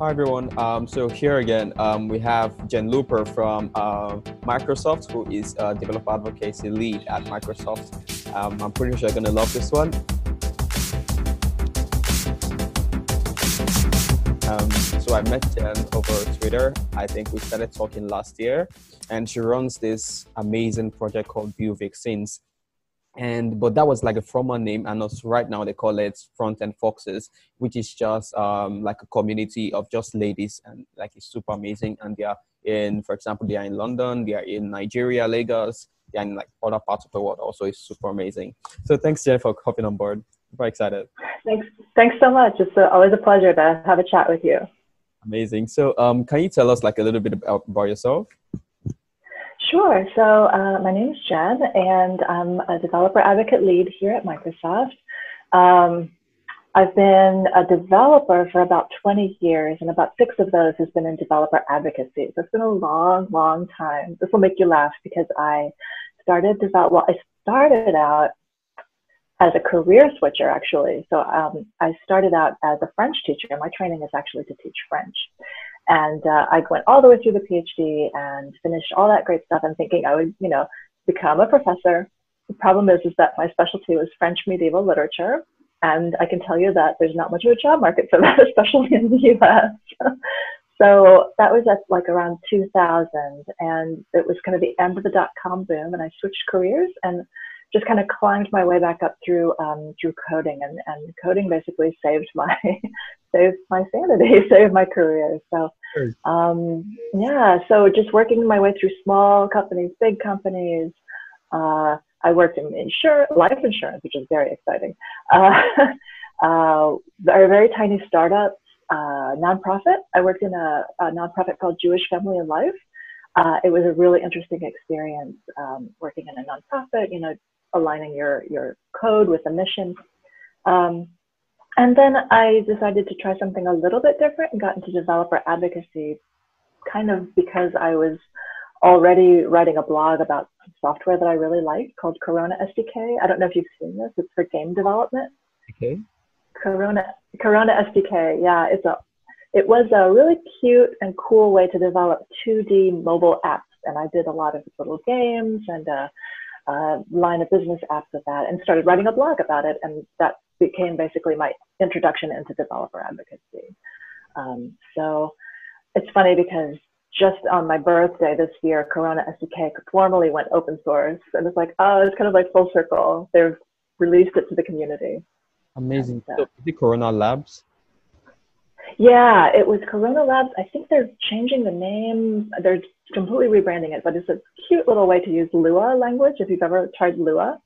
Hi everyone. Um, so here again, um, we have Jen Looper from uh, Microsoft, who is a developer advocacy lead at Microsoft. Um, I'm pretty sure you're gonna love this one. Um, so I met Jen over Twitter. I think we started talking last year, and she runs this amazing project called Vue Vixens and but that was like a former name and also right now they call it front end foxes which is just um, like a community of just ladies and like it's super amazing. And they are in for example they are in london they are in nigeria lagos they are in like other parts of the world also. It's super amazing. So thanks jen for hopping on board. Super excited. Thanks. Thanks so much. It's a, always a pleasure to have a chat with you. Amazing. So um, can you tell us like a little bit about yourself Sure. So uh, my name is Jen, and I'm a developer advocate lead here at Microsoft. Um, I've been a developer for about 20 years, and about six of those has been in developer advocacy. So it's been a long, long time. This will make you laugh because I started develop. Well, I started out as a career switcher, actually. So um, I started out as a French teacher. My training is actually to teach French. And uh, I went all the way through the PhD and finished all that great stuff and thinking I would, you know, become a professor. The problem is, is that my specialty was French medieval literature. And I can tell you that there's not much of a job market for that, especially in the US. so that was at like around 2000. And it was kind of the end of the dot com boom. And I switched careers and just kind of climbed my way back up through um, through coding, and, and coding basically saved my saved my sanity, saved my career. So um, yeah, so just working my way through small companies, big companies. Uh, I worked in insurance, life insurance, which is very exciting. Uh, uh, very, very tiny startups, uh, nonprofit. I worked in a, a nonprofit called Jewish Family and Life. Uh, it was a really interesting experience um, working in a nonprofit, you know, aligning your, your code with the mission. Um, and then I decided to try something a little bit different and got into developer advocacy kind of because I was already writing a blog about software that I really liked called Corona SDK. I don't know if you've seen this. It's for game development. Okay. Corona Corona SDK. Yeah, it's a it was a really cute and cool way to develop 2D mobile apps, and I did a lot of little games and uh, uh, line of business apps with that and started writing a blog about it. And that became basically my introduction into developer advocacy. Um, so it's funny because just on my birthday this year, Corona SDK formally went open source. And it's like, oh, it's kind of like full circle. They've released it to the community. Amazing. So, the Corona Labs? Yeah, it was Corona Labs. I think they're changing the name. They're completely rebranding it, but it's a cute little way to use Lua language if you've ever tried Lua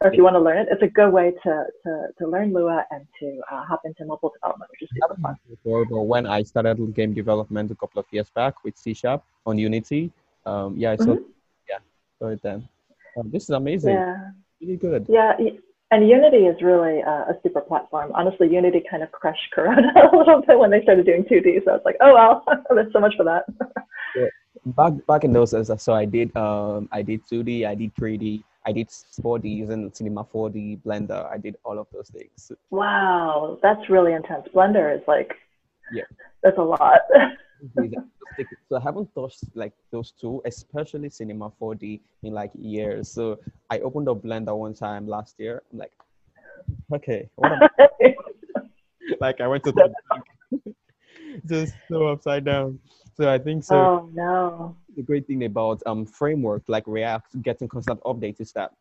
or if you want to learn it. It's a good way to, to, to learn Lua and to uh, hop into mobile development, which is super fun. But when I started game development a couple of years back with C Sharp on Unity, um, yeah, I saw, mm-hmm. yeah, saw it then. Um, this is amazing. Yeah. Really good. Yeah. And Unity is really uh, a super platform. Honestly, Unity kind of crushed Corona a little bit when they started doing 2D. So I was like, oh well, there's so much for that. yeah. Back back in those days, so I did um I did 2D, I did 3D, I did 4D using Cinema 4D, Blender. I did all of those things. Wow, that's really intense. Blender is like, yeah, that's a lot. so I haven't touched like those two, especially Cinema 4D in like years. So I opened up Blender one time last year. I'm like, okay, like I went to the just so upside down. So I think so. Oh no. The great thing about um framework like React getting constant updates is that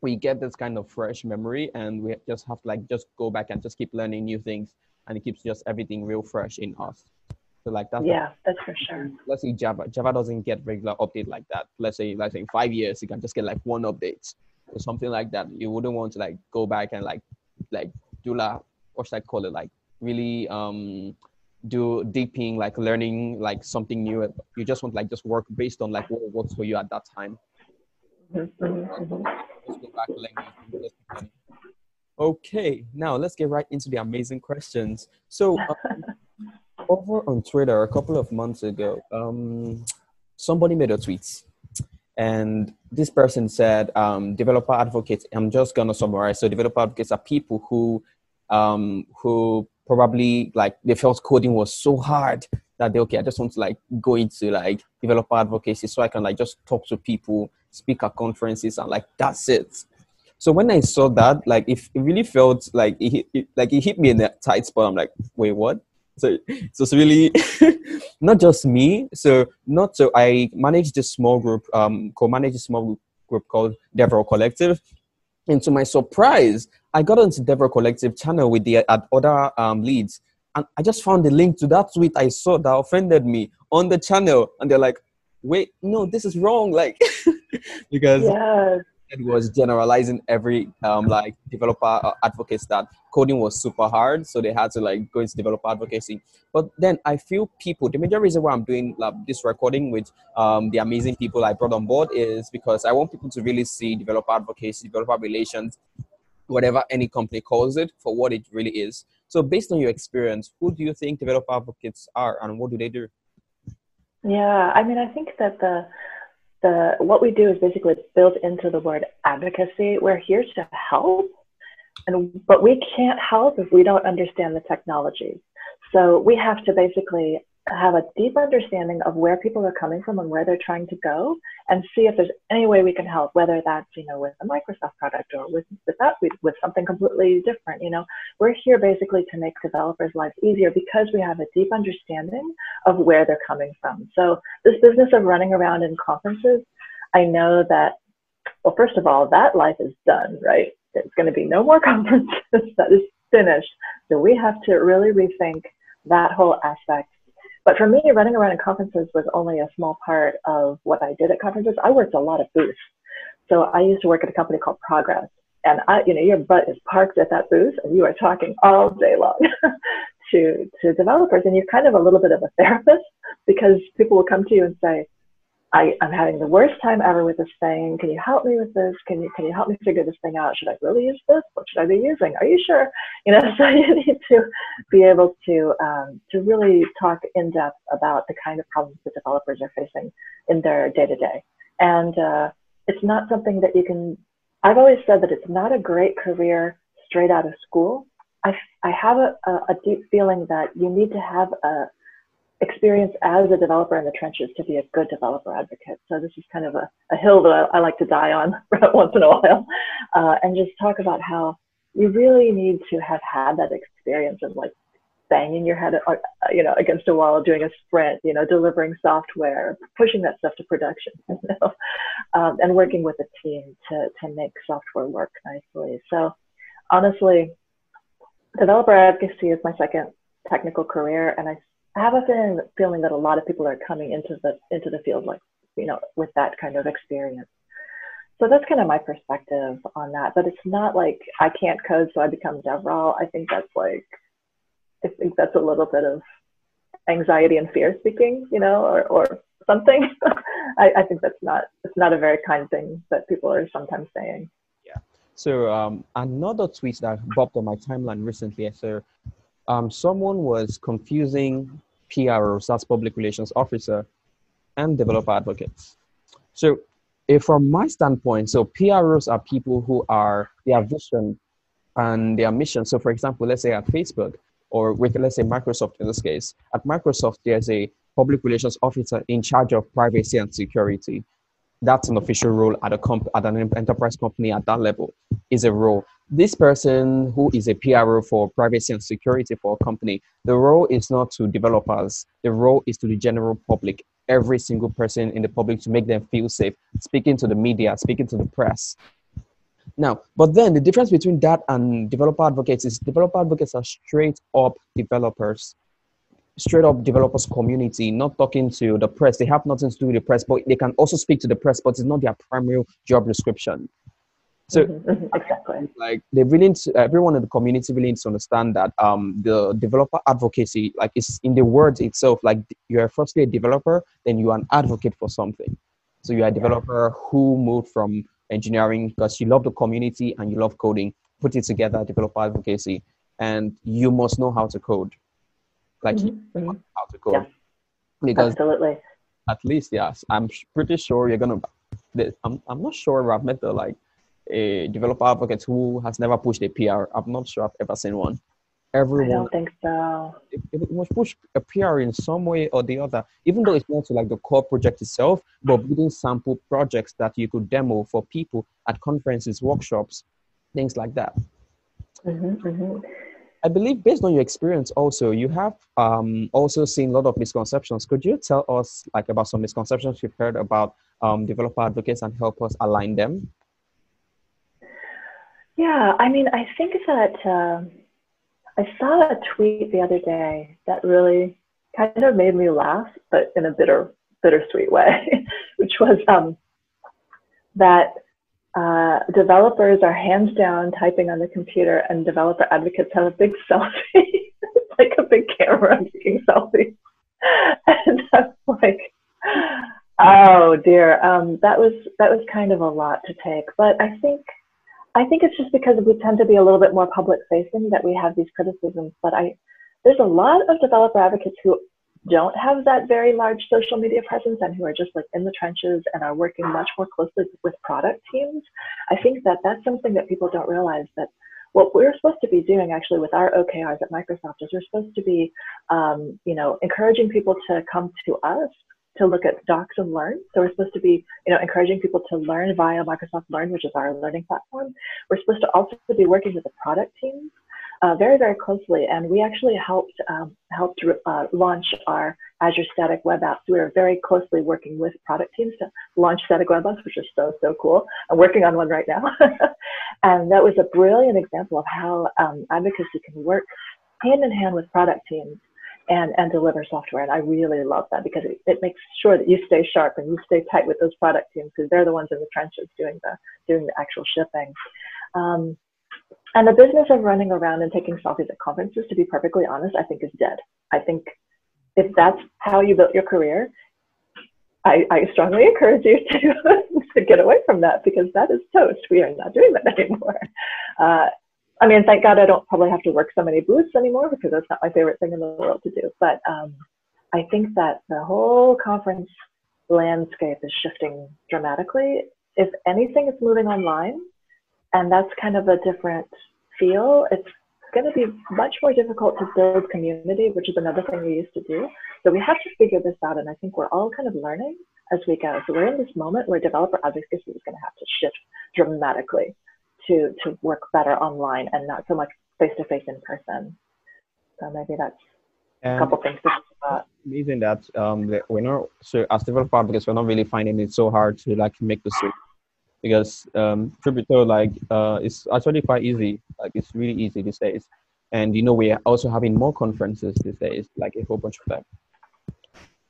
we get this kind of fresh memory and we just have to like just go back and just keep learning new things and it keeps just everything real fresh in us. So like that's yeah, the, that's for sure. Let's say Java. Java doesn't get regular update like that. Let's say let's say in five years you can just get like one update or something like that. You wouldn't want to like go back and like like do la what should I call it like really um do deeping like learning like something new you just want like just work based on like what works for you at that time okay now let's get right into the amazing questions so um, over on twitter a couple of months ago um, somebody made a tweet and this person said um, developer advocates i'm just going to summarize so developer advocates are people who um, who probably like they felt coding was so hard that they okay, I just want to like go into like developer advocacy so I can like just talk to people, speak at conferences, and like that's it. So when I saw that, like if it really felt like it, it like it hit me in the tight spot. I'm like, wait, what? So, so it's really not just me. So not so I managed a small group, um, co-managed a small group called DevRel Collective. And to my surprise, I got into DevRel Collective channel with the uh, other um, leads, and I just found the link to that tweet I saw that offended me on the channel, and they're like, "Wait, no, this is wrong!" Like, because yes was generalizing every um, like developer uh, advocates that coding was super hard so they had to like go into developer advocacy. But then i feel people the major reason why i'm doing like, this recording with um, the amazing people i brought on board is because i want people to really see developer advocacy developer relations whatever any company calls it for what it really is. So based on your experience who do you think developer advocates are and what do they do? Yeah i mean i think that the the what we do is basically built into the word advocacy. We're here to help, and but we can't help if we don't understand the technology. So we have to basically have a deep understanding of where people are coming from and where they're trying to go and see if there's any way we can help whether that's you know with a microsoft product or with with something completely different you know. We're here basically to make developers lives easier because we have a deep understanding of where they're coming from. So this business of running around in conferences i know that well first of all that life is done right? There's going to be no more conferences. That is finished. So we have to really rethink that whole aspect but for me, running around in conferences was only a small part of what I did at conferences. I worked a lot of booths. So I used to work at a company called Progress. And I, you know, your butt is parked at that booth and you are talking all day long to, to developers. And you're kind of a little bit of a therapist because people will come to you and say, I, am having the worst time ever with this thing. Can you help me with this? Can you can you help me figure this thing out? Should I really use this? What should I be using? Are you sure? You know, so you need to be able to um, to really talk in depth about the kind of problems that developers are facing in their day to day. And uh, it's not something that you can. I've always said that it's not a great career straight out of school. I I have a, a, a deep feeling that you need to have a experience as a developer in the trenches to be a good developer advocate. So this is kind of a, a hill that I, I, like to die on once in a while, uh, and just talk about how you really need to have had that experience of like banging your head, uh, you know, against a wall, doing a sprint, you know, delivering software, pushing that stuff to production, you know, um, and working with a team to to make software work nicely. So honestly, developer advocacy is my second technical career, and I I have a feeling, feeling that a lot of people are coming into the into the field like you know with that kind of experience. So that's kind of my perspective on that. But it's not like I can't code, so I become DevRel. I think that's like I think that's a little bit of anxiety and fear speaking, you know, or or something. I, I think that's not it's not a very kind thing that people are sometimes saying. Yeah. So um, another tweet that popped on my timeline recently, so um, someone was confusing PRO, that's public relations officer, and developer advocates. So if from my standpoint, so PROs are people who are their vision and their mission. So for example, let's say at Facebook, or with let's say Microsoft in this case, at Microsoft, there's a public relations officer in charge of privacy and security. That's an official role at a comp- at an enterprise company at that level is a role this person who is a PRO for privacy and security for a company, the role is not to developers, the role is to the general public, every single person in the public to make them feel safe, speaking to the media, speaking to the press. Now, but then the difference between that and developer advocates is developer advocates are straight up developers, straight up developers community, not talking to the press. They have nothing to do with the press, but they can also speak to the press, but it's not their primary job description. So mm-hmm, mm-hmm, exactly, like they really need to, everyone in the community really needs to understand that um, the developer advocacy, like it's in the words itself. Like you're firstly a developer, then you are an advocate for something. So you're a developer who moved from engineering because you love the community and you love coding. Put it together, developer advocacy, and you must know how to code. Like mm-hmm. mm-hmm. how to code. Yeah. Because Absolutely. At least, yes, I'm pretty sure you're gonna. I'm, I'm not sure I've met the like a developer advocate who has never pushed a PR. I'm not sure I've ever seen one. everyone. I don't think so. It, it must push a PR in some way or the other, even though it's not like the core project itself, but building sample projects that you could demo for people at conferences, workshops, things like that. Mm-hmm, mm-hmm. I believe based on your experience also, you have um, also seen a lot of misconceptions. Could you tell us like about some misconceptions you've heard about um, developer advocates and help us align them? Yeah, I mean, I think that uh, I saw a tweet the other day that really kind of made me laugh, but in a bitter, bittersweet way, which was um, that uh, developers are hands down typing on the computer, and developer advocates have a big selfie, like a big camera taking selfies. and I'm like, oh dear, um, that was that was kind of a lot to take. But I think I think it's just because we tend to be a little bit more public facing that we have these criticisms. But I there's a lot of developer advocates who don't have that very large social media presence and who are just like in the trenches and are working much more closely with product teams, I think that that's something that people don't realize that what we're supposed to be doing actually with our OKRs at Microsoft is we're supposed to be, um, you know, encouraging people to come to us to look at Docs and Learn. So we're supposed to be, you know, encouraging people to learn via Microsoft Learn, which is our learning platform. We're supposed to also be working with the product teams uh, very, very closely. And we actually helped um, helped uh, launch our Azure Static Web Apps. We are very closely working with product teams to launch Static Web Apps, which is so, so cool. I'm working on one right now. and that was a brilliant example of how um, advocacy can work hand in hand with product teams and, and deliver software. And I really love that because it, it makes sure that you stay sharp and you stay tight with those product teams because they're the ones in the trenches doing the, doing the actual shipping. Um, and the business of running around and taking selfies at conferences, to be perfectly honest, I think is dead. I think if that's how you built your career, I, I strongly encourage you to, to get away from that because that is toast. We are not doing that anymore. Uh, I mean, thank God I don't probably have to work so many booths anymore because that's not my favorite thing in the world to do. But um, I think that the whole conference landscape is shifting dramatically. If anything, it's moving online and that's kind of a different feel. It's going to be much more difficult to build community, which is another thing we used to do. So we have to figure this out, and I think we're all kind of learning as we go. So we're in this moment where developer advocacy is going to have to shift dramatically to to work better online and not so much face to face in person. So maybe that's and a couple things to think about. Amazing that um that we're not so as developer advocates we're not really finding it so hard to like make the switch because um, crypto like uh, is actually quite easy. Like it's really easy these days, and you know we are also having more conferences these days, like a whole bunch of them.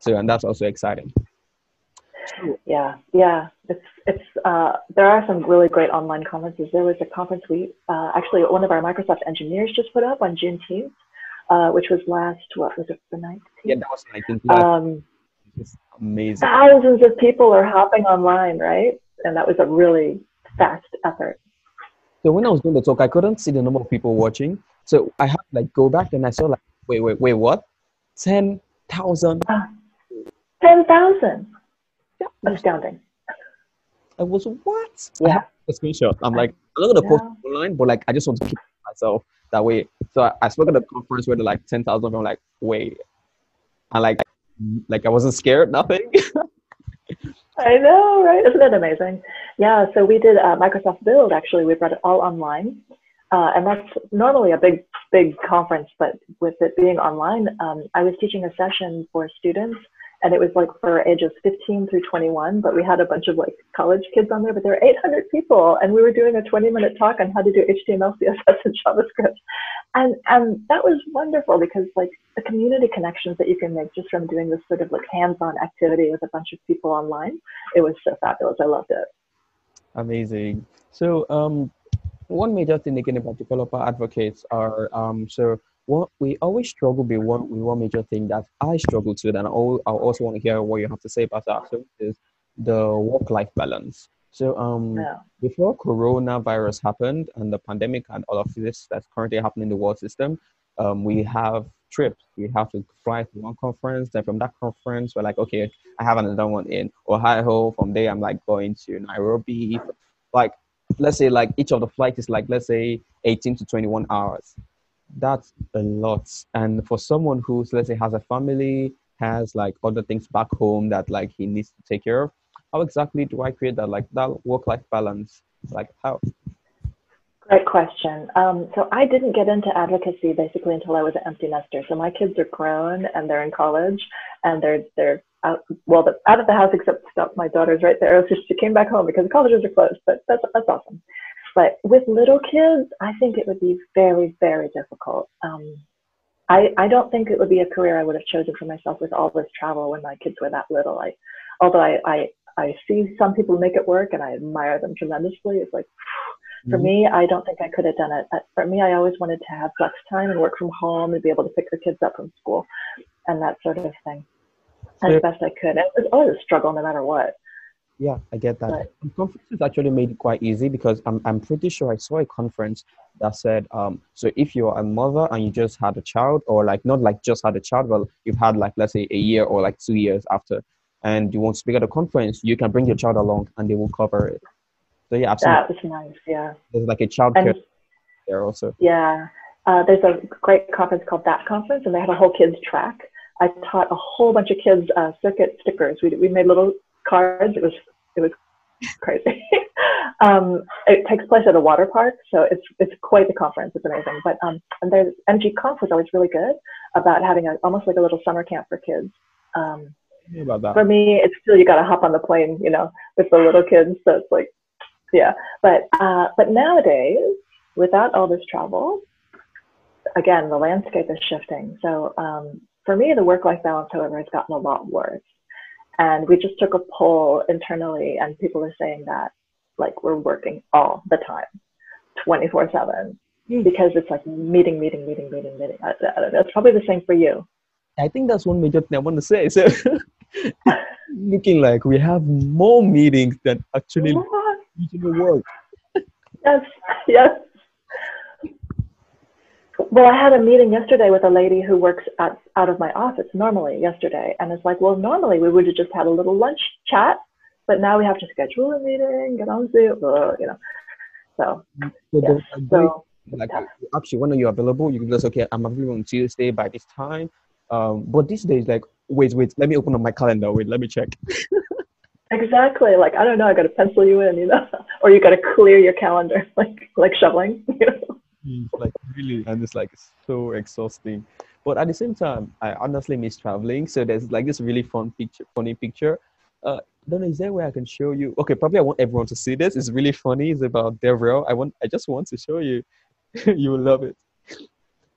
So and that's also exciting. Yeah, yeah, it's it's uh, there are some really great online conferences. There was a conference we uh, actually one of our Microsoft engineers just put up on Juneteenth, uh, which was last what was it the nineteenth? Yeah, that was nineteenth. Um, it's amazing. Thousands of people are hopping online, right? and that was a really fast effort. So when I was doing the talk, I couldn't see the number of people watching. So I had to like go back and I saw like, wait, wait, wait, what? 10,000. Uh, 10,000. Yeah. Astounding. I was, what? Yeah. a screenshot. I'm like, I'm not going to yeah. post online, but like, I just want to keep myself that way. So I, I spoke at a conference where like 10,000 I'm like, wait. And like, like I wasn't scared, nothing. I know, right? Isn't it amazing? Yeah, so we did uh, Microsoft Build actually. We brought it all online. Uh, and that's normally a big, big conference, but with it being online, um, I was teaching a session for students and it was like for ages 15 through 21, but we had a bunch of like college kids on there, but there were 800 people and we were doing a 20 minute talk on how to do HTML, CSS, and JavaScript. And, and that was wonderful because like the community connections that you can make just from doing this sort of like hands-on activity with a bunch of people online, it was so fabulous. I loved it. Amazing. So um, one major thing again about developer advocates are um, so what we always struggle with one with one major thing that I struggle to, and I also want to hear what you have to say about that. So is the work-life balance. So um, yeah. before coronavirus happened and the pandemic and all of this that's currently happening in the world system, um, we have trips. We have to fly to one conference. Then from that conference, we're like, okay, I have another one in Ohio. From there, I'm like going to Nairobi. Like, let's say like each of the flights is like let's say 18 to 21 hours that's a lot. And for someone who's let's say has a family, has like other things back home that like he needs to take care of, how exactly do I create that like that work life balance? Like how? Great question. Um, so I didn't get into advocacy basically until I was an empty nester. So my kids are grown and they're in college and they're they're out, well out of the house except stop my daughter's right there. So she came back home because the colleges are closed. But that's that's awesome. But with little kids, I think it would be very very difficult. Um, I I don't think it would be a career I would have chosen for myself with all this travel when my kids were that little. I although I I I see some people make it work and I admire them tremendously. It's like for mm-hmm. me, I don't think I could have done it. For me, I always wanted to have flex time and work from home and be able to pick the kids up from school and that sort of thing as best I could. It was always a struggle no matter what. Yeah, I get that. But, conferences actually made it quite easy because I'm, I'm pretty sure I saw a conference that said, um, so if you're a mother and you just had a child, or like not like just had a child, but you've had like let's say a year or like two years after, and you want to speak at a conference, you can bring your child along and they will cover it. So yeah, absolutely. That was nice. Yeah. There's like a child care there also. Yeah. Uh, there's a great conference called That Conference, and they have a whole kids track. I taught a whole bunch of kids uh, circuit stickers. We, we made little cards. It was it was crazy. um, it takes place at a water park, so it's it's quite the conference. It's amazing. But um, and there's NG Conf was always really good about having a almost like a little summer camp for kids. Um, about that. For me, it's still you got to hop on the plane, you know, with the little kids. So it's like yeah. But uh, but nowadays, without all this travel, again, the landscape is shifting. So um, for me, the work-life balance, however, has gotten a lot worse. And we just took a poll internally, and people are saying that like we're working all the time, 24 seven, hmm. because it's like meeting, meeting, meeting, meeting, meeting. I, I don't know. It's probably the same for you. I think that's one major thing I want to say. So, looking like we have more meetings than actually usually work. yes, yes. Well, I had a meeting yesterday with a lady who works at, out of my office normally yesterday, and it's like, well, normally we would have just had a little lunch chat, but now we have to schedule a meeting, get on Zoom, you know. So, so, yes. so like yeah. actually, when are you available? You can just okay, I'm available on Tuesday by this time. Um, but these days, like, wait, wait, let me open up my calendar. Wait, let me check. Exactly. Like I don't know, I got to pencil you in, you know, or you got to clear your calendar, like like shoveling. You know? Mm, like really, and it's like so exhausting. But at the same time, I honestly miss traveling. So there's like this really fun picture, funny picture. Uh, don't know, is there a way I can show you? Okay, probably I want everyone to see this. It's really funny. It's about Devrel. I want, I just want to show you. you will love it.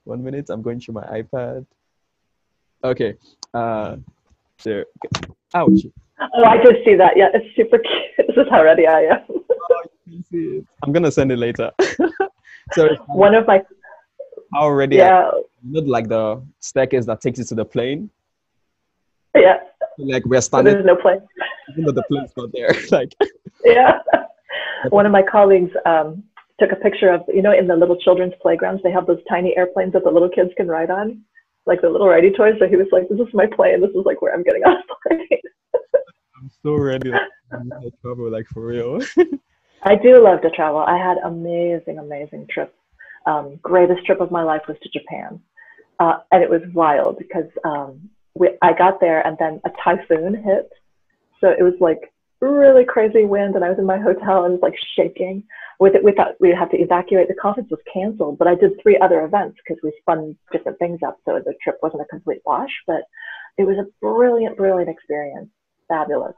One minute, I'm going to my iPad. Okay. Uh, so, okay. ouch. Oh, I did see that. Yeah, it's super cute. This is how ready I am. oh, you can see it. I'm gonna send it later. so one of my already yeah. not like the staircase that takes you to the plane. Yeah. Like we're standing. There's no plane. Even though the plane's not there. like. Yeah. One of my colleagues um, took a picture of you know in the little children's playgrounds they have those tiny airplanes that the little kids can ride on, like the little righty toys. So he was like, "This is my plane. This is like where I'm getting off the plane." I'm so ready to travel, like for real. I do love to travel. I had amazing, amazing trips. Um, greatest trip of my life was to Japan, uh, and it was wild because um, we, I got there and then a typhoon hit, so it was like really crazy wind, and I was in my hotel and was like shaking. With it, we thought we'd have to evacuate. The conference was canceled, but I did three other events because we spun different things up, so the trip wasn't a complete wash. But it was a brilliant, brilliant experience fabulous.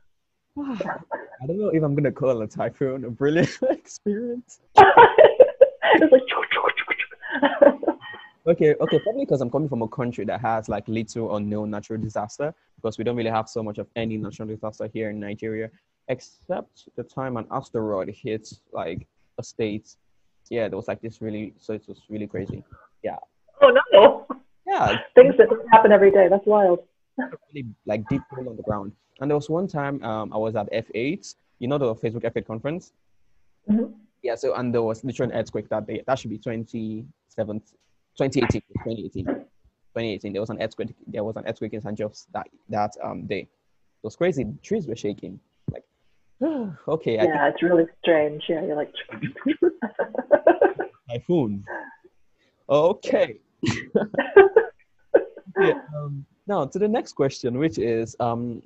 I don't know if I'm gonna call it a typhoon a brilliant experience. it's like okay, okay, probably because I'm coming from a country that has like little or no natural disaster because we don't really have so much of any natural disaster here in Nigeria, except the time an asteroid hits like a state. Yeah, there was like this really, so it was really crazy. Yeah. Oh no. Yeah. Things that happen every day. That's wild. Really like deep hole on the ground. And there was one time um, I was at F8, you know, the Facebook F8 conference. Mm-hmm. Yeah, so, and there was literally an earthquake that day. That should be 2018, 2018. 2018, there was an earthquake. There was an earthquake in San Jose that that um day. It was crazy. The trees were shaking. Like, okay. Yeah, it's really strange. Yeah, you're like typhoon. Okay. yeah, um, now to the next question, which is um,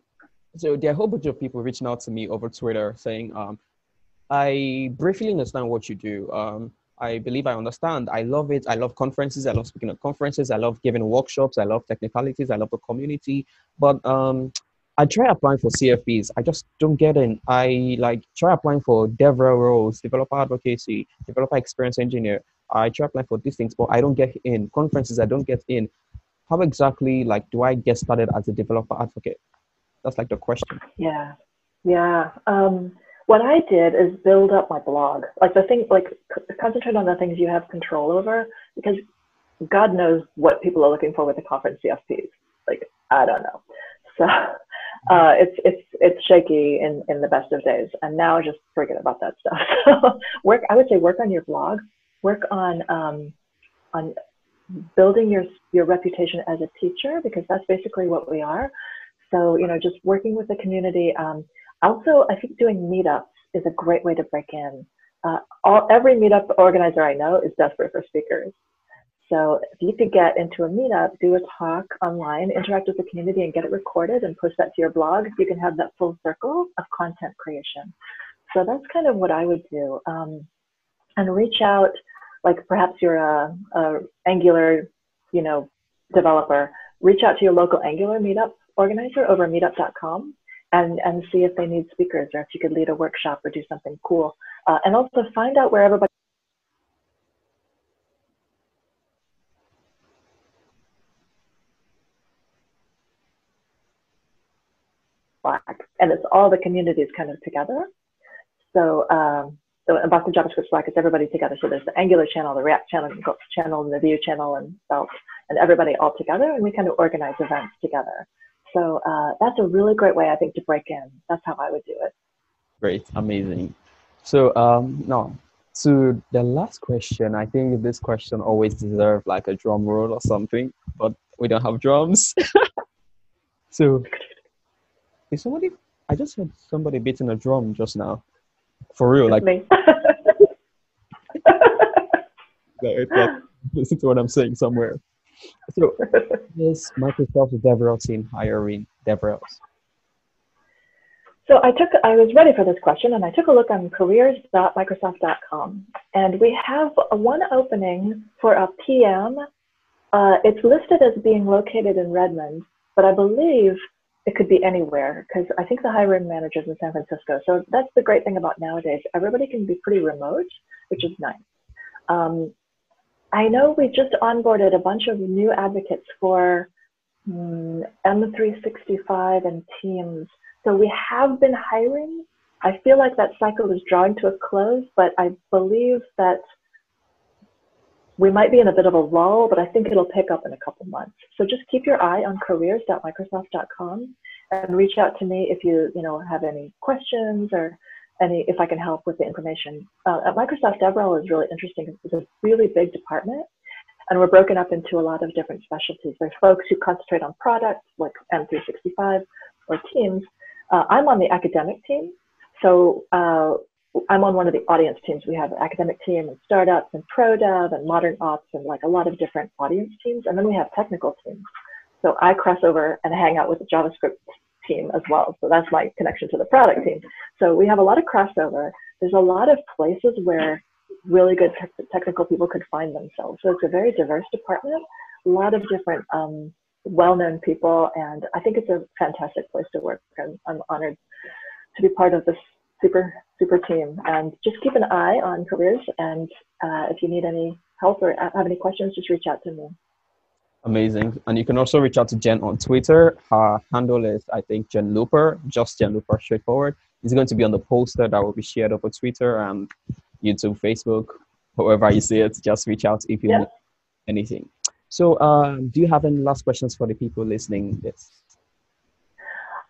so there are a whole bunch of people reaching out to me over Twitter saying, um, I briefly understand what you do. Um, I believe I understand. I love it. I love conferences. I love speaking at conferences. I love giving workshops. I love technicalities. I love the community. But um, I try applying for CFPs. I just don't get in. I like try applying for DevRel roles, developer advocacy, developer experience engineer. I try applying for these things, but I don't get in. Conferences, I don't get in. How exactly like do I get started as a developer advocate? That's like the question. Yeah, yeah. Um, what I did is build up my blog, like the thing, like concentrate on the things you have control over, because God knows what people are looking for with the conference CFPs. Like I don't know. So uh, it's it's it's shaky in in the best of days, and now just forget about that stuff. So work, I would say, work on your blog, work on um, on building your your reputation as a teacher because that's basically what we are. So you know, just working with the community. Um, also, I think doing meetups is a great way to break in. Uh, all, every meetup organizer I know is desperate for speakers. So if you could get into a meetup, do a talk online, interact with the community and get it recorded and post that to your blog, you can have that full circle of content creation. So that's kind of what I would do. Um, and reach out, like perhaps you're a, a Angular, you know, developer, reach out to your local Angular meetup organizer over meetup.com and, and see if they need speakers or if you could lead a workshop or do something cool. Uh, and also find out where everybody Slack, and it's all the communities kind of together. So, um, so in Boston JavaScript Slack, it's everybody together. So there's the Angular channel, the React channel, the Gulp channel, the Vue channel, and Svelte, and everybody all together, and we kind of organize events together. So uh, that's a really great way, I think, to break in. That's how I would do it. Great, amazing. So um, now to the last question, I think this question always deserves like a drum roll or something, but we don't have drums. so is somebody? I just heard somebody beating a drum just now. For real, like. listen to what I'm saying somewhere. So, is Microsoft DevRel team hiring DevRels? So I took, I was ready for this question, and I took a look on careers.microsoft.com, and we have one opening for a PM. Uh, it's listed as being located in Redmond, but I believe it could be anywhere because I think the hiring managers in San Francisco. So that's the great thing about nowadays. Everybody can be pretty remote, which is nice. Um, I know we just onboarded a bunch of new advocates for um, M365 and Teams. So we have been hiring. I feel like that cycle is drawing to a close, but I believe that we might be in a bit of a lull, but I think it'll pick up in a couple months. So just keep your eye on careers.microsoft.com and reach out to me if you, you know, have any questions or any, if I can help with the information. Uh, at Microsoft, DevRel is really interesting. It's a really big department and we're broken up into a lot of different specialties. There's folks who concentrate on products like M365 or Teams. Uh, I'm on the academic team. So uh, I'm on one of the audience teams. We have an academic team and startups and pro dev and modern ops and like a lot of different audience teams. And then we have technical teams. So I cross over and hang out with the JavaScript team as well. So that's my connection to the product team. So we have a lot of crossover. There's a lot of places where really good te- technical people could find themselves. So it's a very diverse department, a lot of different um, well-known people, and I think it's a fantastic place to work. I'm honored to be part of this super super team. And just keep an eye on careers. And uh, if you need any help or have any questions, just reach out to me. Amazing. And you can also reach out to Jen on Twitter. Her handle is, I think, Jen Looper, just Jen Looper, straightforward. It's going to be on the poster that will be shared over Twitter and YouTube, Facebook, however you see it. Just reach out if you yeah. need anything. So, um, do you have any last questions for the people listening this?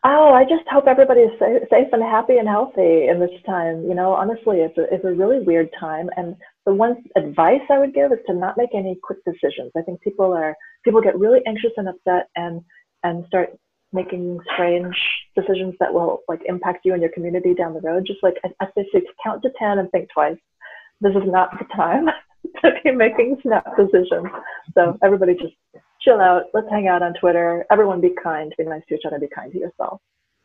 Oh, I just hope everybody is safe and happy and healthy in this time. You know, honestly, it's a, it's a really weird time. And the one advice I would give is to not make any quick decisions. I think people are people get really anxious and upset and and start making strange decisions that will like impact you and your community down the road. Just like I, say, count to ten and think twice. This is not the time. to be making snap decisions. So everybody just chill out. Let's hang out on Twitter. Everyone be kind. Be nice to each other. Be kind to yourself.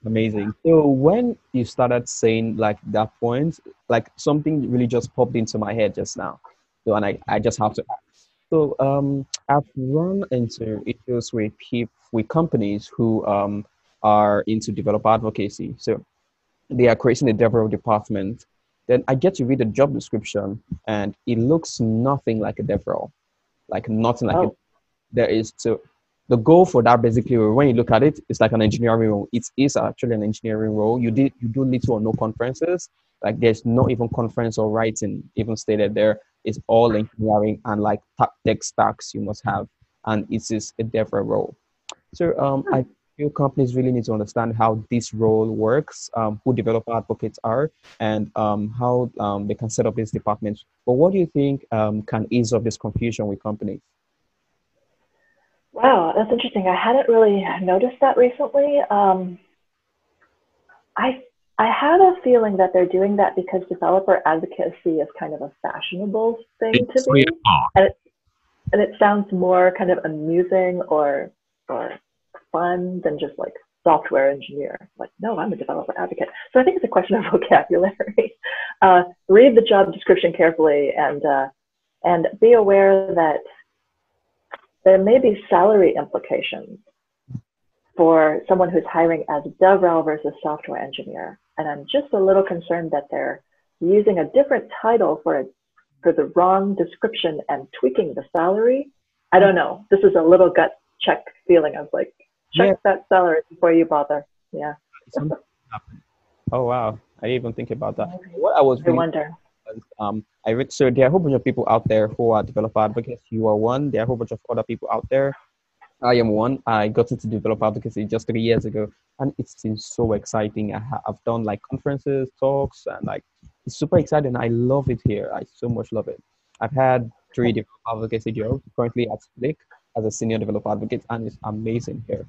Amazing. So when you started saying like that point, like something really just popped into my head just now. So and I, I just have to ask. So um, I've run into issues with people with companies who um, are into developer advocacy. So they are creating a DevRel department. Then I get to read the job description and it looks nothing like a DevRel, like nothing like oh. There is so the goal for that basically when you look at it it's like an engineering role. It is actually an engineering role. You did you do little or no conferences. Like there's not even conference or writing even stated there. It's all engineering and like tech stacks you must have. And it is a different role. So um, i feel companies really need to understand how this role works um, who developer advocates are and um, how um, they can set up these departments but what do you think um, can ease up this confusion with companies Wow, that's interesting. I hadn't really noticed that recently. Um, I I had a feeling that they're doing that because developer advocacy is kind of a fashionable thing it's to be, and it, and it sounds more kind of amusing or or fun than just like software engineer. Like, no, I'm a developer advocate. So I think it's a question of vocabulary. Uh, read the job description carefully and uh, and be aware that there may be salary implications for someone who's hiring as DevRel versus software engineer. And I'm just a little concerned that they're using a different title for, a, for the wrong description and tweaking the salary. I don't know. This is a little gut check feeling of like, check yeah. that salary before you bother. Yeah. oh, wow. I didn't even think about that. What I was I wonder. Um, I read, so there are a whole bunch of people out there who are developer advocates. You are one. There are a whole bunch of other people out there. I am one. I got into developer advocacy just three years ago, and it's been so exciting. I have done like conferences, talks, and like it's super exciting. I love it here. I so much love it. I've had three developer advocacy jobs currently at Slick as a senior developer advocate, and it's amazing here.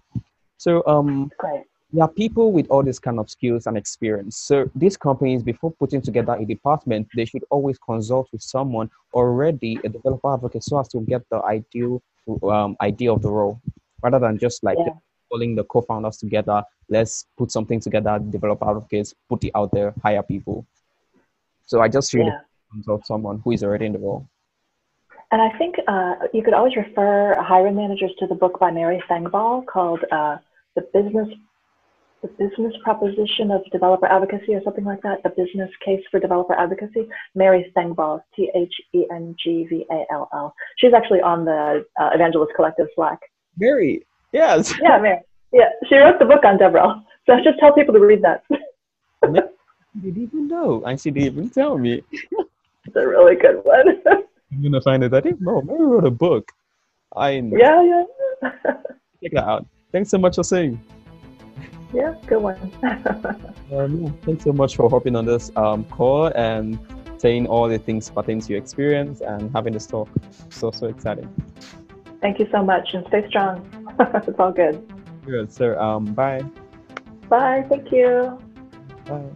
So um, Great there are people with all these kind of skills and experience. So these companies, before putting together a department, they should always consult with someone already a developer advocate so as to get the ideal um, idea of the role, rather than just like yeah. pulling the co-founders together. Let's put something together, developer advocates, put it out there, hire people. So I just really yeah. consult someone who is already in the role. And I think uh, you could always refer hiring managers to the book by Mary Thengvall called uh, The Business the business proposition of developer advocacy or something like that, the business case for developer advocacy. Mary Thengvall, T H E N G V A L L. She's actually on the uh, Evangelist Collective Slack. Mary, yes. Yeah, Mary. Yeah, she wrote the book on DevRel. So I just tell people to read that. I didn't even know. I she didn't even tell me. it's a really good one. I'm gonna find it. I didn't know. Mary wrote a book. I know. Yeah, yeah. Check that out. Thanks so much for saying. Yeah, good one. um, yeah, thanks so much for hopping on this um, call and saying all the things pertaining to your experience and having this talk. So, so exciting. Thank you so much and stay strong. it's all good. Good. So, um, bye. Bye. Thank you. Bye.